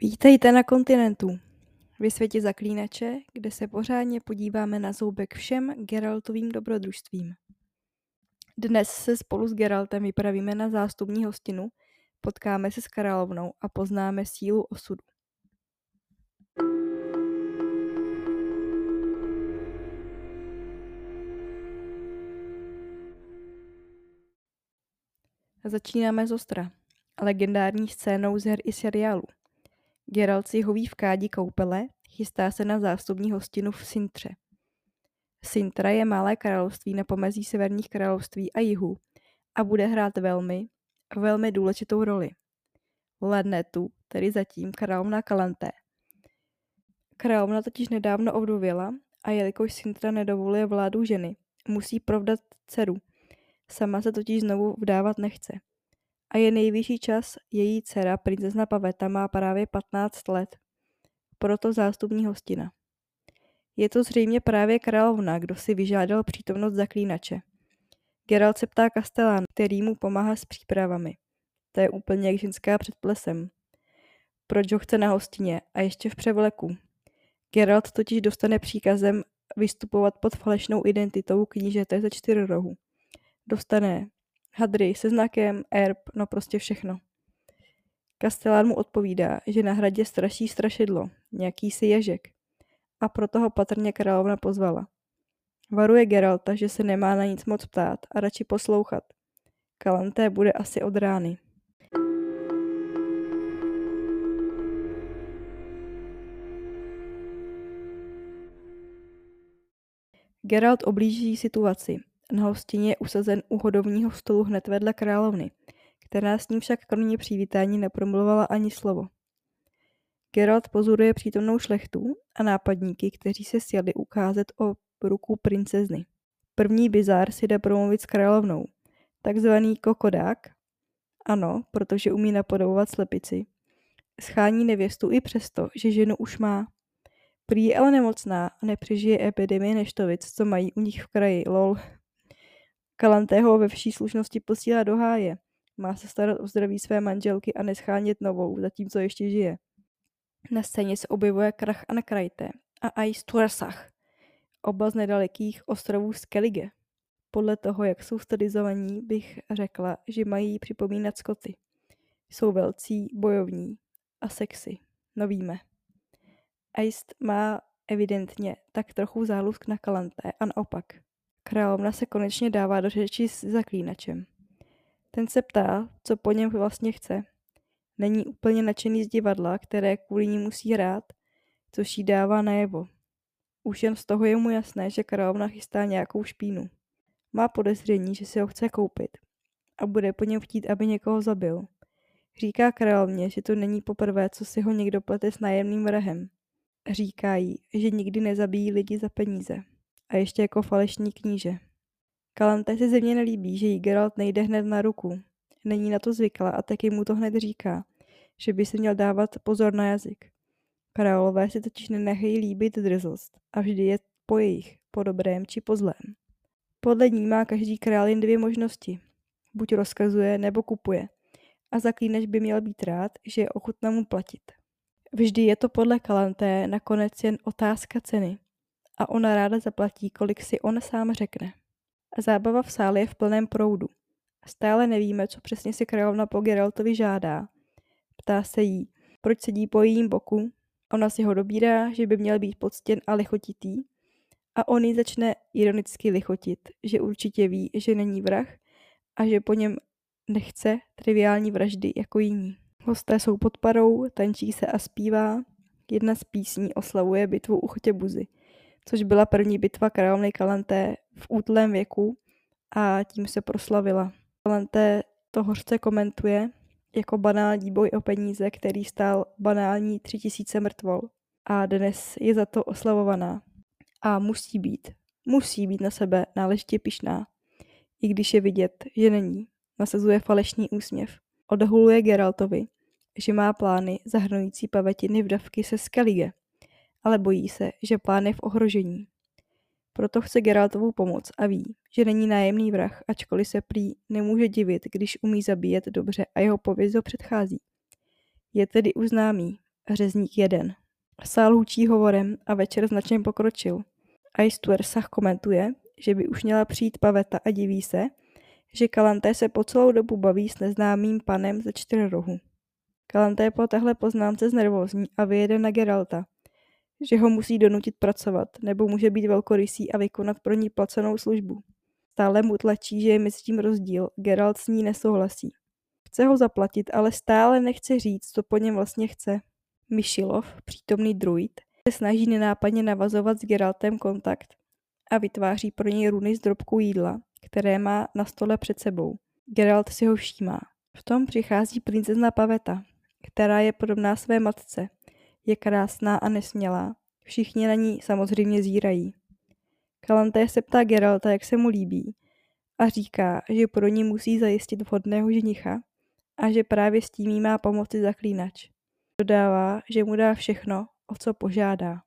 Vítejte na kontinentu. Vy světě zaklínače, kde se pořádně podíváme na zoubek všem Geraltovým dobrodružstvím. Dnes se spolu s Geraltem vypravíme na zástupní hostinu, potkáme se s královnou a poznáme sílu osudu. Začínáme z Ostra, legendární scénou z her i seriálu. Geralt si hoví v kádi koupele, chystá se na zástupní hostinu v Sintře. Sintra je malé království na pomezí severních království a jihu a bude hrát velmi, velmi důležitou roli. Lednetu, tedy zatím královna Kalanté. Královna totiž nedávno ovdověla a jelikož Sintra nedovoluje vládu ženy, musí provdat dceru. Sama se totiž znovu vdávat nechce. A je nejvyšší čas, její dcera, princezna Paveta, má právě 15 let. Proto zástupní hostina. Je to zřejmě právě královna, kdo si vyžádal přítomnost zaklínače. Geralt se ptá Kastelán, který mu pomáhá s přípravami. To je úplně jak ženská před plesem. Proč ho chce na hostině a ještě v převleku? Geralt totiž dostane příkazem vystupovat pod falešnou identitou knížete ze čtyř rohu. Dostane hadry se znakem, erb, no prostě všechno. Kastelán mu odpovídá, že na hradě straší strašidlo, nějaký si ježek. A proto ho patrně královna pozvala. Varuje Geralta, že se nemá na nic moc ptát a radši poslouchat. Kalanté bude asi od rány. Geralt oblíží situaci. Na hostině je usazen u hodovního stolu hned vedle královny, která s ním však kromě přivítání nepromluvala ani slovo. Geralt pozoruje přítomnou šlechtu a nápadníky, kteří se sjeli ukázat o ruku princezny. První bizár si jde promluvit s královnou, takzvaný kokodák, ano, protože umí napodobovat slepici. Schání nevěstu i přesto, že ženu už má. Prý je ale nemocná a nepřežije epidemie neštovic, co mají u nich v kraji, lol. Kalantého ve vší slušnosti posílá do háje. Má se starat o zdraví své manželky a neschánět novou, zatímco ještě žije. Na scéně se objevuje Krach a Nakrajte a Ais Tursach, oba z nedalekých ostrovů Skellige. Podle toho, jak jsou stylizovaní, bych řekla, že mají připomínat Skoty. Jsou velcí, bojovní a sexy. No víme. Aist má evidentně tak trochu zálusk na Kalanté a naopak. Královna se konečně dává do řeči s zaklínačem. Ten se ptá, co po něm vlastně chce. Není úplně nadšený z divadla, které kvůli ní musí hrát, což jí dává najevo. Už jen z toho je mu jasné, že královna chystá nějakou špínu. Má podezření, že si ho chce koupit a bude po něm chtít, aby někoho zabil. Říká královně, že to není poprvé, co si ho někdo plete s nájemným vrahem. Říká jí, že nikdy nezabíjí lidi za peníze. A ještě jako falešní kníže. Kalante se země nelíbí, že jí Geralt nejde hned na ruku. Není na to zvyklá a taky mu to hned říká, že by si měl dávat pozor na jazyk. Králové si totiž nenechají líbit drzost a vždy je po jejich, po dobrém či po zlém. Podle ní má každý král jen dvě možnosti. Buď rozkazuje, nebo kupuje. A zaklínač by měl být rád, že je ochutná mu platit. Vždy je to podle Kalanté nakonec jen otázka ceny a ona ráda zaplatí, kolik si on sám řekne. A zábava v sále je v plném proudu. Stále nevíme, co přesně si královna po Geraltovi žádá. Ptá se jí, proč sedí po jejím boku. Ona si ho dobírá, že by měl být poctěn a lichotitý. A on ji začne ironicky lichotit, že určitě ví, že není vrah a že po něm nechce triviální vraždy jako jiní. Hosté jsou pod parou, tančí se a zpívá. Jedna z písní oslavuje bitvu u Chotěbuzy což byla první bitva královny Kalanté v útlém věku a tím se proslavila. Kalanté to hořce komentuje jako banální boj o peníze, který stál banální tři tisíce mrtvol a dnes je za to oslavovaná. A musí být, musí být na sebe náležitě pišná, i když je vidět, že není. Nasazuje falešný úsměv. Odhuluje Geraltovi, že má plány zahrnující pavetiny vdavky se Skellige, ale bojí se, že plán je v ohrožení. Proto chce Geraltovu pomoc a ví, že není nájemný vrah, ačkoliv se prý nemůže divit, když umí zabíjet dobře a jeho pověst ho předchází. Je tedy uznámý řezník jeden. Sál hučí hovorem a večer značně pokročil. Ice Tuersach komentuje, že by už měla přijít paveta a diví se, že Kalanté se po celou dobu baví s neznámým panem ze čtyř rohu. Kalanté po téhle poznámce znervózní a vyjede na Geralta, že ho musí donutit pracovat, nebo může být velkorysý a vykonat pro ní placenou službu. Stále mu tlačí, že je mezi tím rozdíl, Geralt s ní nesouhlasí. Chce ho zaplatit, ale stále nechce říct, co po něm vlastně chce. Myšilov, přítomný druid, se snaží nenápadně navazovat s Geraltem kontakt a vytváří pro něj runy z drobkou jídla, které má na stole před sebou. Geralt si ho všímá. V tom přichází princezna Paveta, která je podobná své matce. Je krásná a nesmělá. Všichni na ní samozřejmě zírají. Kalanté se ptá Geralta, jak se mu líbí a říká, že pro ní musí zajistit vhodného ženicha a že právě s tím jí má pomoci zaklínač. Dodává, že mu dá všechno, o co požádá.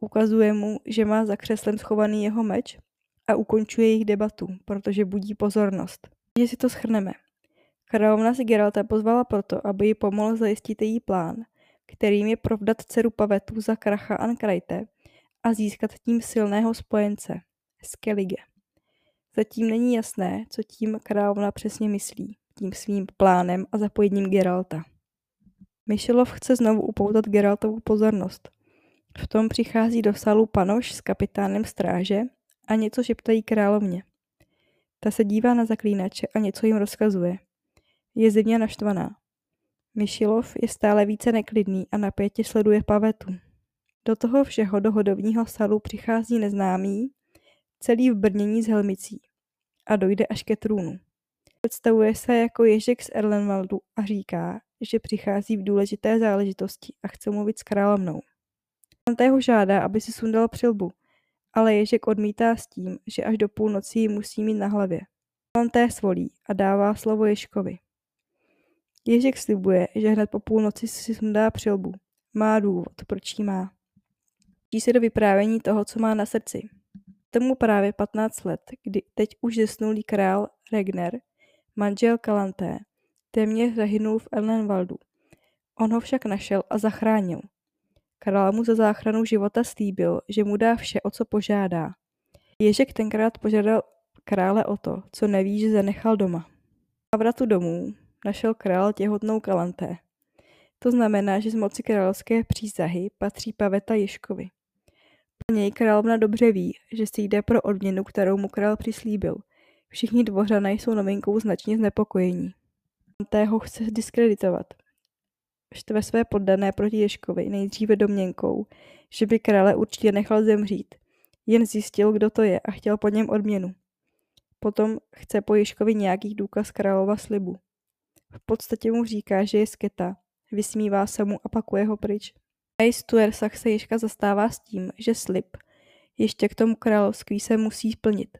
Ukazuje mu, že má za křeslem schovaný jeho meč a ukončuje jejich debatu, protože budí pozornost. Že si to schrneme. Královna si Geralta pozvala proto, aby ji pomohl zajistit její plán, kterým je provdat dceru Pavetu za kracha Ankrajte a získat tím silného spojence, Skellige. Zatím není jasné, co tím královna přesně myslí, tím svým plánem a zapojením Geralta. Myšelov chce znovu upoutat Geraltovu pozornost. V tom přichází do salu panoš s kapitánem stráže a něco šeptají královně. Ta se dívá na zaklínače a něco jim rozkazuje. Je zimně naštvaná. Myšilov je stále více neklidný a napětě sleduje pavetu. Do toho všeho do hodovního salu přichází neznámý, celý v brnění s helmicí a dojde až ke trůnu. Představuje se jako Ježek z Erlenwaldu a říká, že přichází v důležité záležitosti a chce mluvit s královnou. Tante ho žádá, aby si sundal přilbu, ale Ježek odmítá s tím, že až do půlnoci ji musí mít na hlavě. Tante svolí a dává slovo Ježkovi. Ježek slibuje, že hned po půlnoci si sundá přilbu. Má důvod, proč ji má. Čí se do vyprávění toho, co má na srdci. Tomu právě 15 let, kdy teď už zesnulý král Regner, manžel Kalanté, téměř zahynul v Ellenwaldu. On ho však našel a zachránil. Král mu za záchranu života slíbil, že mu dá vše, o co požádá. Ježek tenkrát požádal krále o to, co neví, že zanechal doma. Na vratu domů našel král těhotnou Kalanté. To znamená, že z moci královské přísahy patří Paveta Ježkovi. Po něj královna dobře ví, že si jde pro odměnu, kterou mu král přislíbil. Všichni dvořané jsou novinkou značně znepokojení. Kalanté ho chce diskreditovat. Štve své poddané proti Ježkovi nejdříve domněnkou, že by krále určitě nechal zemřít. Jen zjistil, kdo to je a chtěl po něm odměnu. Potom chce po Ježkovi nějaký důkaz králova slibu. V podstatě mu říká, že je sketa, vysmívá se mu a pakuje ho pryč. Ace Tuersach se Ježka zastává s tím, že slib ještě k tomu království se musí splnit.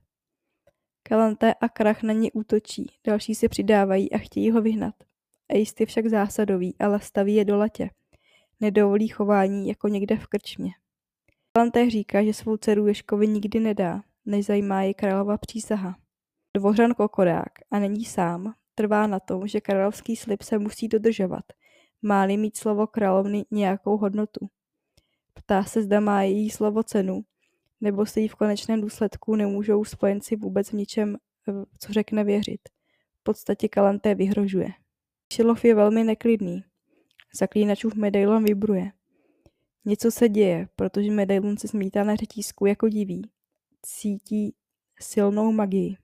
Kalanté a Krach na ně útočí, další se přidávají a chtějí ho vyhnat. Ace je však zásadový, ale staví je do latě. Nedovolí chování jako někde v krčmě. Kalanté říká, že svou dceru Ježkovi nikdy nedá, než zajímá je králova přísaha. Dvořan Kokodák a není sám, trvá na tom, že královský slib se musí dodržovat, má-li mít slovo královny nějakou hodnotu. Ptá se, zda má její slovo cenu, nebo se jí v konečném důsledku nemůžou spojenci vůbec v ničem, co řekne, věřit. V podstatě Kalanté vyhrožuje. Šilov je velmi neklidný. Zaklínačův medailon vibruje. Něco se děje, protože medailon se smítá na řetízku jako diví. Cítí silnou magii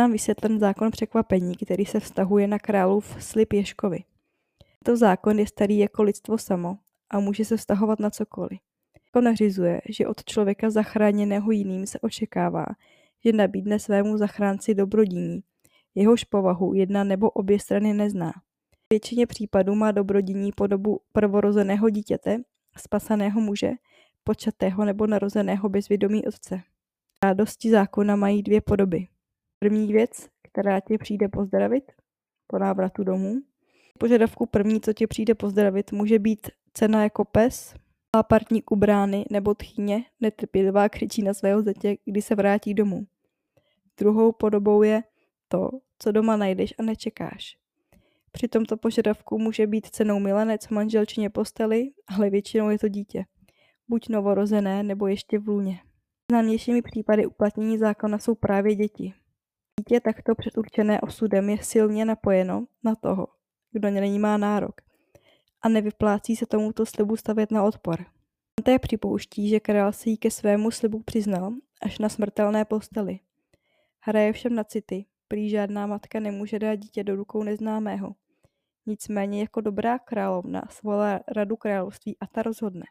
nám vysvětlen zákon překvapení, který se vztahuje na králův slib Ješkovi. Tento zákon je starý jako lidstvo samo a může se vztahovat na cokoliv. Jako nařizuje, že od člověka zachráněného jiným se očekává, že nabídne svému zachránci dobrodiní, jehož povahu jedna nebo obě strany nezná. V většině případů má dobrodiní podobu prvorozeného dítěte, spasaného muže, počatého nebo narozeného bezvědomí otce. Rádosti zákona mají dvě podoby. První věc, která tě přijde pozdravit po návratu domů. Požadavku první, co tě přijde pozdravit, může být cena jako pes, partník u brány nebo tchýně netrpělivá křičí na svého zetě, kdy se vrátí domů. Druhou podobou je to, co doma najdeš a nečekáš. Při tomto požadavku může být cenou milenec manželčině posteli, ale většinou je to dítě. Buď novorozené, nebo ještě v lůně. Známějšími případy uplatnění zákona jsou právě děti. Dítě takto předurčené osudem je silně napojeno na toho, kdo není má nárok a nevyplácí se tomuto slibu stavět na odpor. Dante připouští, že král se jí ke svému slibu přiznal až na smrtelné posteli. Hraje všem na city, prý žádná matka nemůže dát dítě do rukou neznámého. Nicméně jako dobrá královna svolá radu království a ta rozhodne.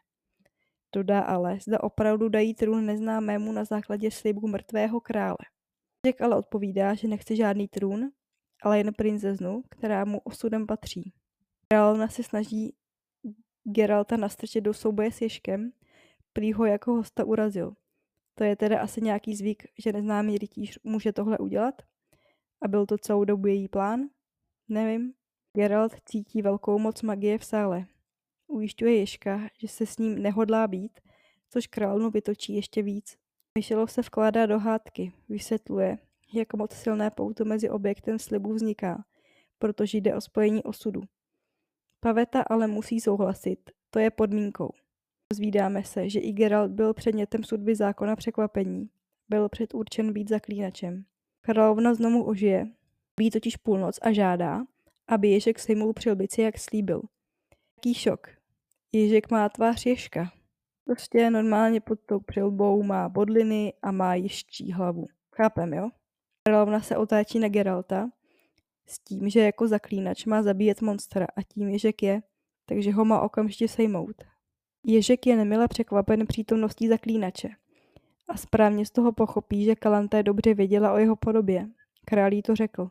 Dodá ale, zda opravdu dají trůn neznámému na základě slibu mrtvého krále. Jack ale odpovídá, že nechce žádný trůn, ale jen princeznu, která mu osudem patří. Královna se snaží Geralta nastrčit do souboje s Ježkem, prý ho jako hosta urazil. To je teda asi nějaký zvyk, že neznámý rytíř může tohle udělat? A byl to celou dobu její plán? Nevím. Geralt cítí velkou moc magie v sále. Ujišťuje Ježka, že se s ním nehodlá být, což královnu vytočí ještě víc. Myšelov se vkládá do hádky, vysvětluje, jak moc silné pouto mezi objektem slibu vzniká, protože jde o spojení osudu. Paveta ale musí souhlasit, to je podmínkou. Zvídáme se, že i Geralt byl předmětem sudby zákona překvapení. Byl předurčen být zaklínačem. Královna znovu ožije, ví totiž půlnoc a žádá, aby Ježek sejmul přilbici, jak slíbil. Jaký šok. Ježek má tvář Ježka. Prostě normálně pod tou přilbou má bodliny a má ještí hlavu. Chápem, jo? Královna se otáčí na Geralta s tím, že jako zaklínač má zabíjet monstra a tím Ježek je, takže ho má okamžitě sejmout. Ježek je nemile překvapen přítomností zaklínače a správně z toho pochopí, že Kalanté dobře věděla o jeho podobě. Král jí to řekl.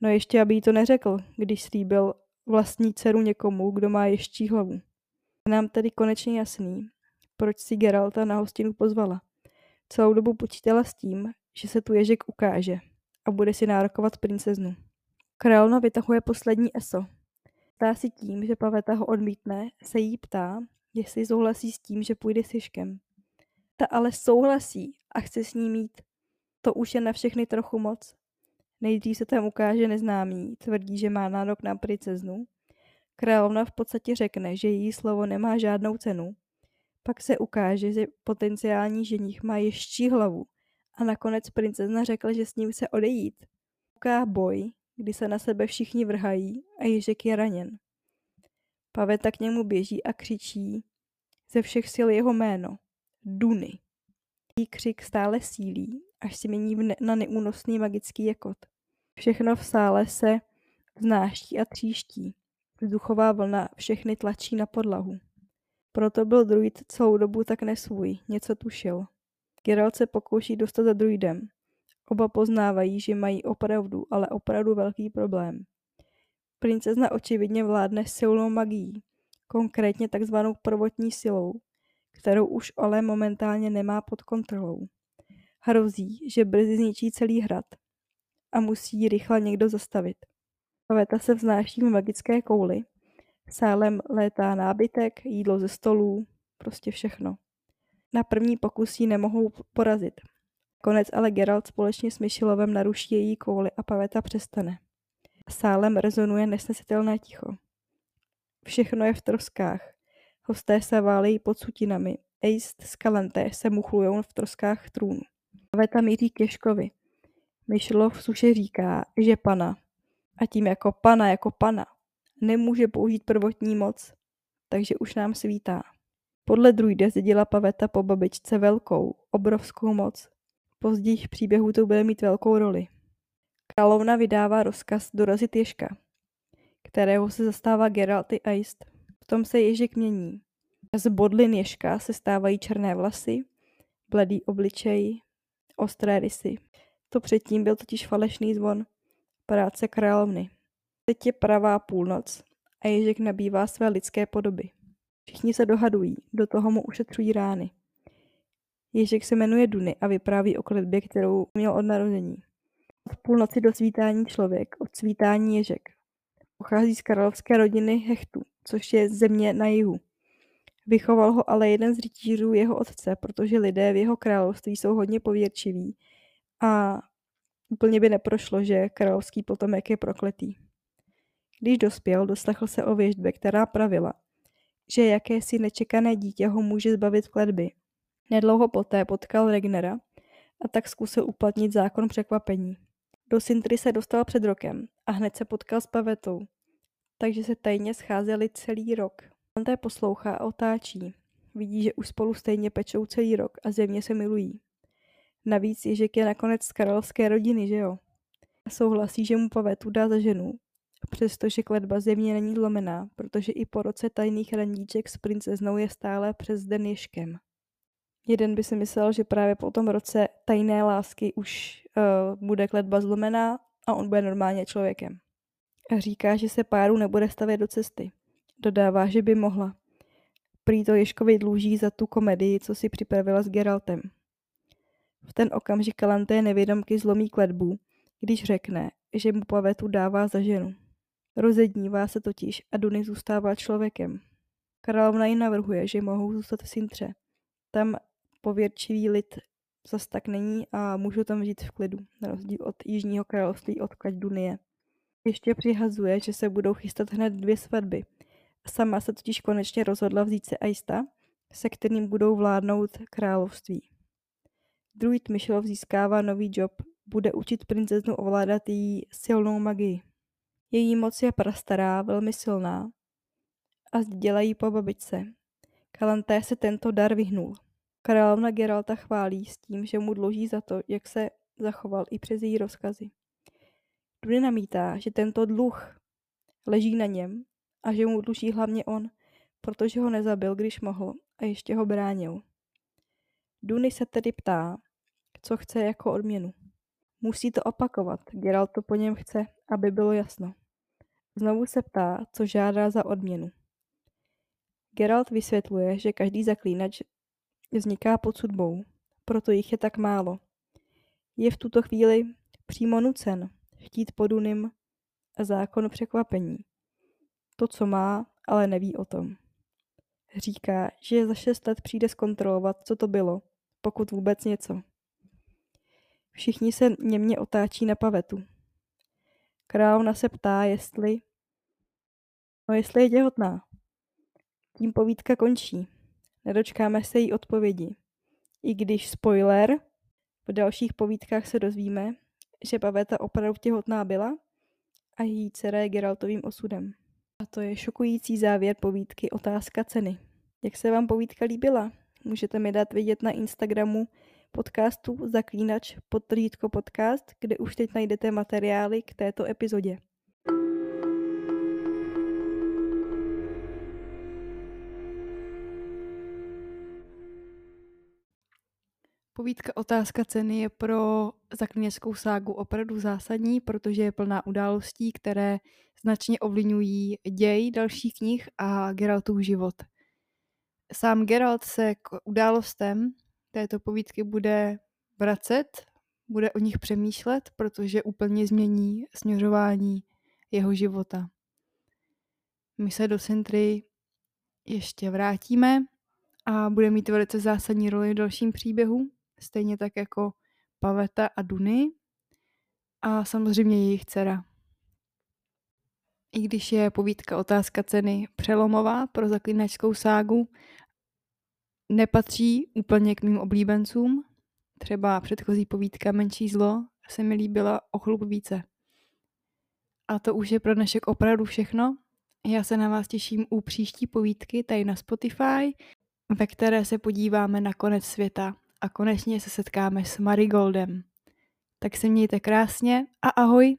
No ještě, aby jí to neřekl, když slíbil vlastní dceru někomu, kdo má ještí hlavu. Nám tedy konečně jasný, proč si Geralta na hostinu pozvala. Celou dobu počítala s tím, že se tu Ježek ukáže a bude si nárokovat princeznu. Královna vytahuje poslední eso. Ptá si tím, že Paveta ho odmítne, se jí ptá, jestli souhlasí s tím, že půjde s Ježkem. Ta ale souhlasí a chce s ní mít. To už je na všechny trochu moc. Nejdřív se tam ukáže neznámý, tvrdí, že má nárok na princeznu. Královna v podstatě řekne, že její slovo nemá žádnou cenu. Pak se ukáže, že potenciální ženich má ještě hlavu. A nakonec princezna řekla, že s ním se odejít. Uká boj, kdy se na sebe všichni vrhají a Ježek je raněn. Paveta k němu běží a křičí ze všech sil jeho jméno. Duny. Její křik stále sílí, až se mění ne- na neúnosný magický jakot. Všechno v sále se vznáší a tříští. Vzduchová vlna všechny tlačí na podlahu. Proto byl druid celou dobu tak nesvůj, něco tušil. Geralt se pokouší dostat za druidem. Oba poznávají, že mají opravdu, ale opravdu velký problém. Princezna očividně vládne silnou magií, konkrétně takzvanou prvotní silou, kterou už ale momentálně nemá pod kontrolou. Hrozí, že brzy zničí celý hrad a musí ji rychle někdo zastavit. Paveta se vznáší v magické kouli. Sálem létá nábytek, jídlo ze stolů, prostě všechno. Na první pokus ji nemohou porazit. Konec ale Geralt společně s Myšilovem naruší její kouli a Paveta přestane. Sálem rezonuje nesnesitelné ticho. Všechno je v troskách. Hosté se válejí pod sutinami. Eist s Kalenté se muchlují v troskách trůnu. Paveta míří k Ješkovi. Myšlov suše říká, že pana, a tím jako pana, jako pana, nemůže použít prvotní moc, takže už nám svítá. Podle druide zdědila Paveta po babičce velkou, obrovskou moc. V příběhu to bude mít velkou roli. Královna vydává rozkaz dorazit Ježka, kterého se zastává Geralt i Aist. V tom se Ježek mění. Z bodlin Ježka se stávají černé vlasy, bledý obličej, ostré rysy. To předtím byl totiž falešný zvon práce královny. Teď je pravá půlnoc a Ježek nabývá své lidské podoby. Všichni se dohadují, do toho mu ušetřují rány. Ježek se jmenuje Duny a vypráví o kletbě, kterou měl od narození. Od půlnoci do svítání člověk, od svítání Ježek. Pochází z královské rodiny Hechtu, což je země na jihu. Vychoval ho ale jeden z rytířů jeho otce, protože lidé v jeho království jsou hodně pověrčiví a úplně by neprošlo, že královský potomek je prokletý. Když dospěl, doslechl se o věždbě, která pravila, že jakési nečekané dítě ho může zbavit kledby. Nedlouho poté potkal Regnera a tak zkusil uplatnit zákon překvapení. Do Sintry se dostal před rokem a hned se potkal s Pavetou, takže se tajně scházeli celý rok. On té poslouchá a otáčí. Vidí, že už spolu stejně pečou celý rok a země se milují. Navíc Ježek je nakonec z královské rodiny, že jo? A souhlasí, že mu Pavetu dá za ženu, přestože kletba země není zlomená, protože i po roce tajných randíček s princeznou je stále přes den Ježkem. Jeden by si myslel, že právě po tom roce tajné lásky už uh, bude kletba zlomená a on bude normálně člověkem. A říká, že se páru nebude stavět do cesty. Dodává, že by mohla. Prý to Ježkovi dluží za tu komedii, co si připravila s Geraltem. V ten okamžik Kalanté nevědomky zlomí kletbu, když řekne, že mu Pavetu dává za ženu. Rozednívá se totiž a Duny zůstává člověkem. Královna jí navrhuje, že mohou zůstat v Sintře. Tam pověrčivý lid zas tak není a můžu tam žít v klidu, na rozdíl od Jižního království, odkud Dunie. Ještě přihazuje, že se budou chystat hned dvě svatby. Sama se totiž konečně rozhodla vzít se Aista, se kterým budou vládnout království. Druid Myšelov získává nový job, bude učit princeznu ovládat její silnou magii. Její moc je prastará, velmi silná a dělají po babičce. Kalanté se tento dar vyhnul. Královna Geralta chválí s tím, že mu dluží za to, jak se zachoval i přes její rozkazy. Duny namítá, že tento dluh leží na něm a že mu dluží hlavně on, protože ho nezabil, když mohl a ještě ho bránil. Duny se tedy ptá, co chce jako odměnu. Musí to opakovat, Geralt to po něm chce, aby bylo jasno. Znovu se ptá, co žádá za odměnu. Geralt vysvětluje, že každý zaklínač vzniká pod sudbou, proto jich je tak málo. Je v tuto chvíli přímo nucen chtít po Dunim zákon překvapení. To, co má, ale neví o tom. Říká, že za šest let přijde zkontrolovat, co to bylo, pokud vůbec něco. Všichni se němě otáčí na pavetu. Královna se ptá, jestli... No jestli je těhotná. Tím povídka končí. Nedočkáme se jí odpovědi. I když spoiler, v dalších povídkách se dozvíme, že Paveta opravdu těhotná byla a její dcera je Geraltovým osudem. A to je šokující závěr povídky Otázka ceny. Jak se vám povídka líbila? Můžete mi dát vědět na Instagramu podcastu Zaklínač podtržítko podcast, kde už teď najdete materiály k této epizodě. Povídka Otázka ceny je pro zaklíněckou ságu opravdu zásadní, protože je plná událostí, které značně ovlivňují děj dalších knih a Geraltův život. Sám Geralt se k událostem této povídky bude vracet, bude o nich přemýšlet, protože úplně změní směřování jeho života. My se do Sintry ještě vrátíme a bude mít velice zásadní roli v dalším příběhu, stejně tak jako Paveta a Duny a samozřejmě jejich dcera. I když je povídka Otázka ceny přelomová pro zaklínačskou ságu, nepatří úplně k mým oblíbencům. Třeba předchozí povídka Menší zlo se mi líbila o chlup více. A to už je pro dnešek opravdu všechno. Já se na vás těším u příští povídky tady na Spotify, ve které se podíváme na konec světa a konečně se setkáme s Marigoldem. Tak se mějte krásně a ahoj!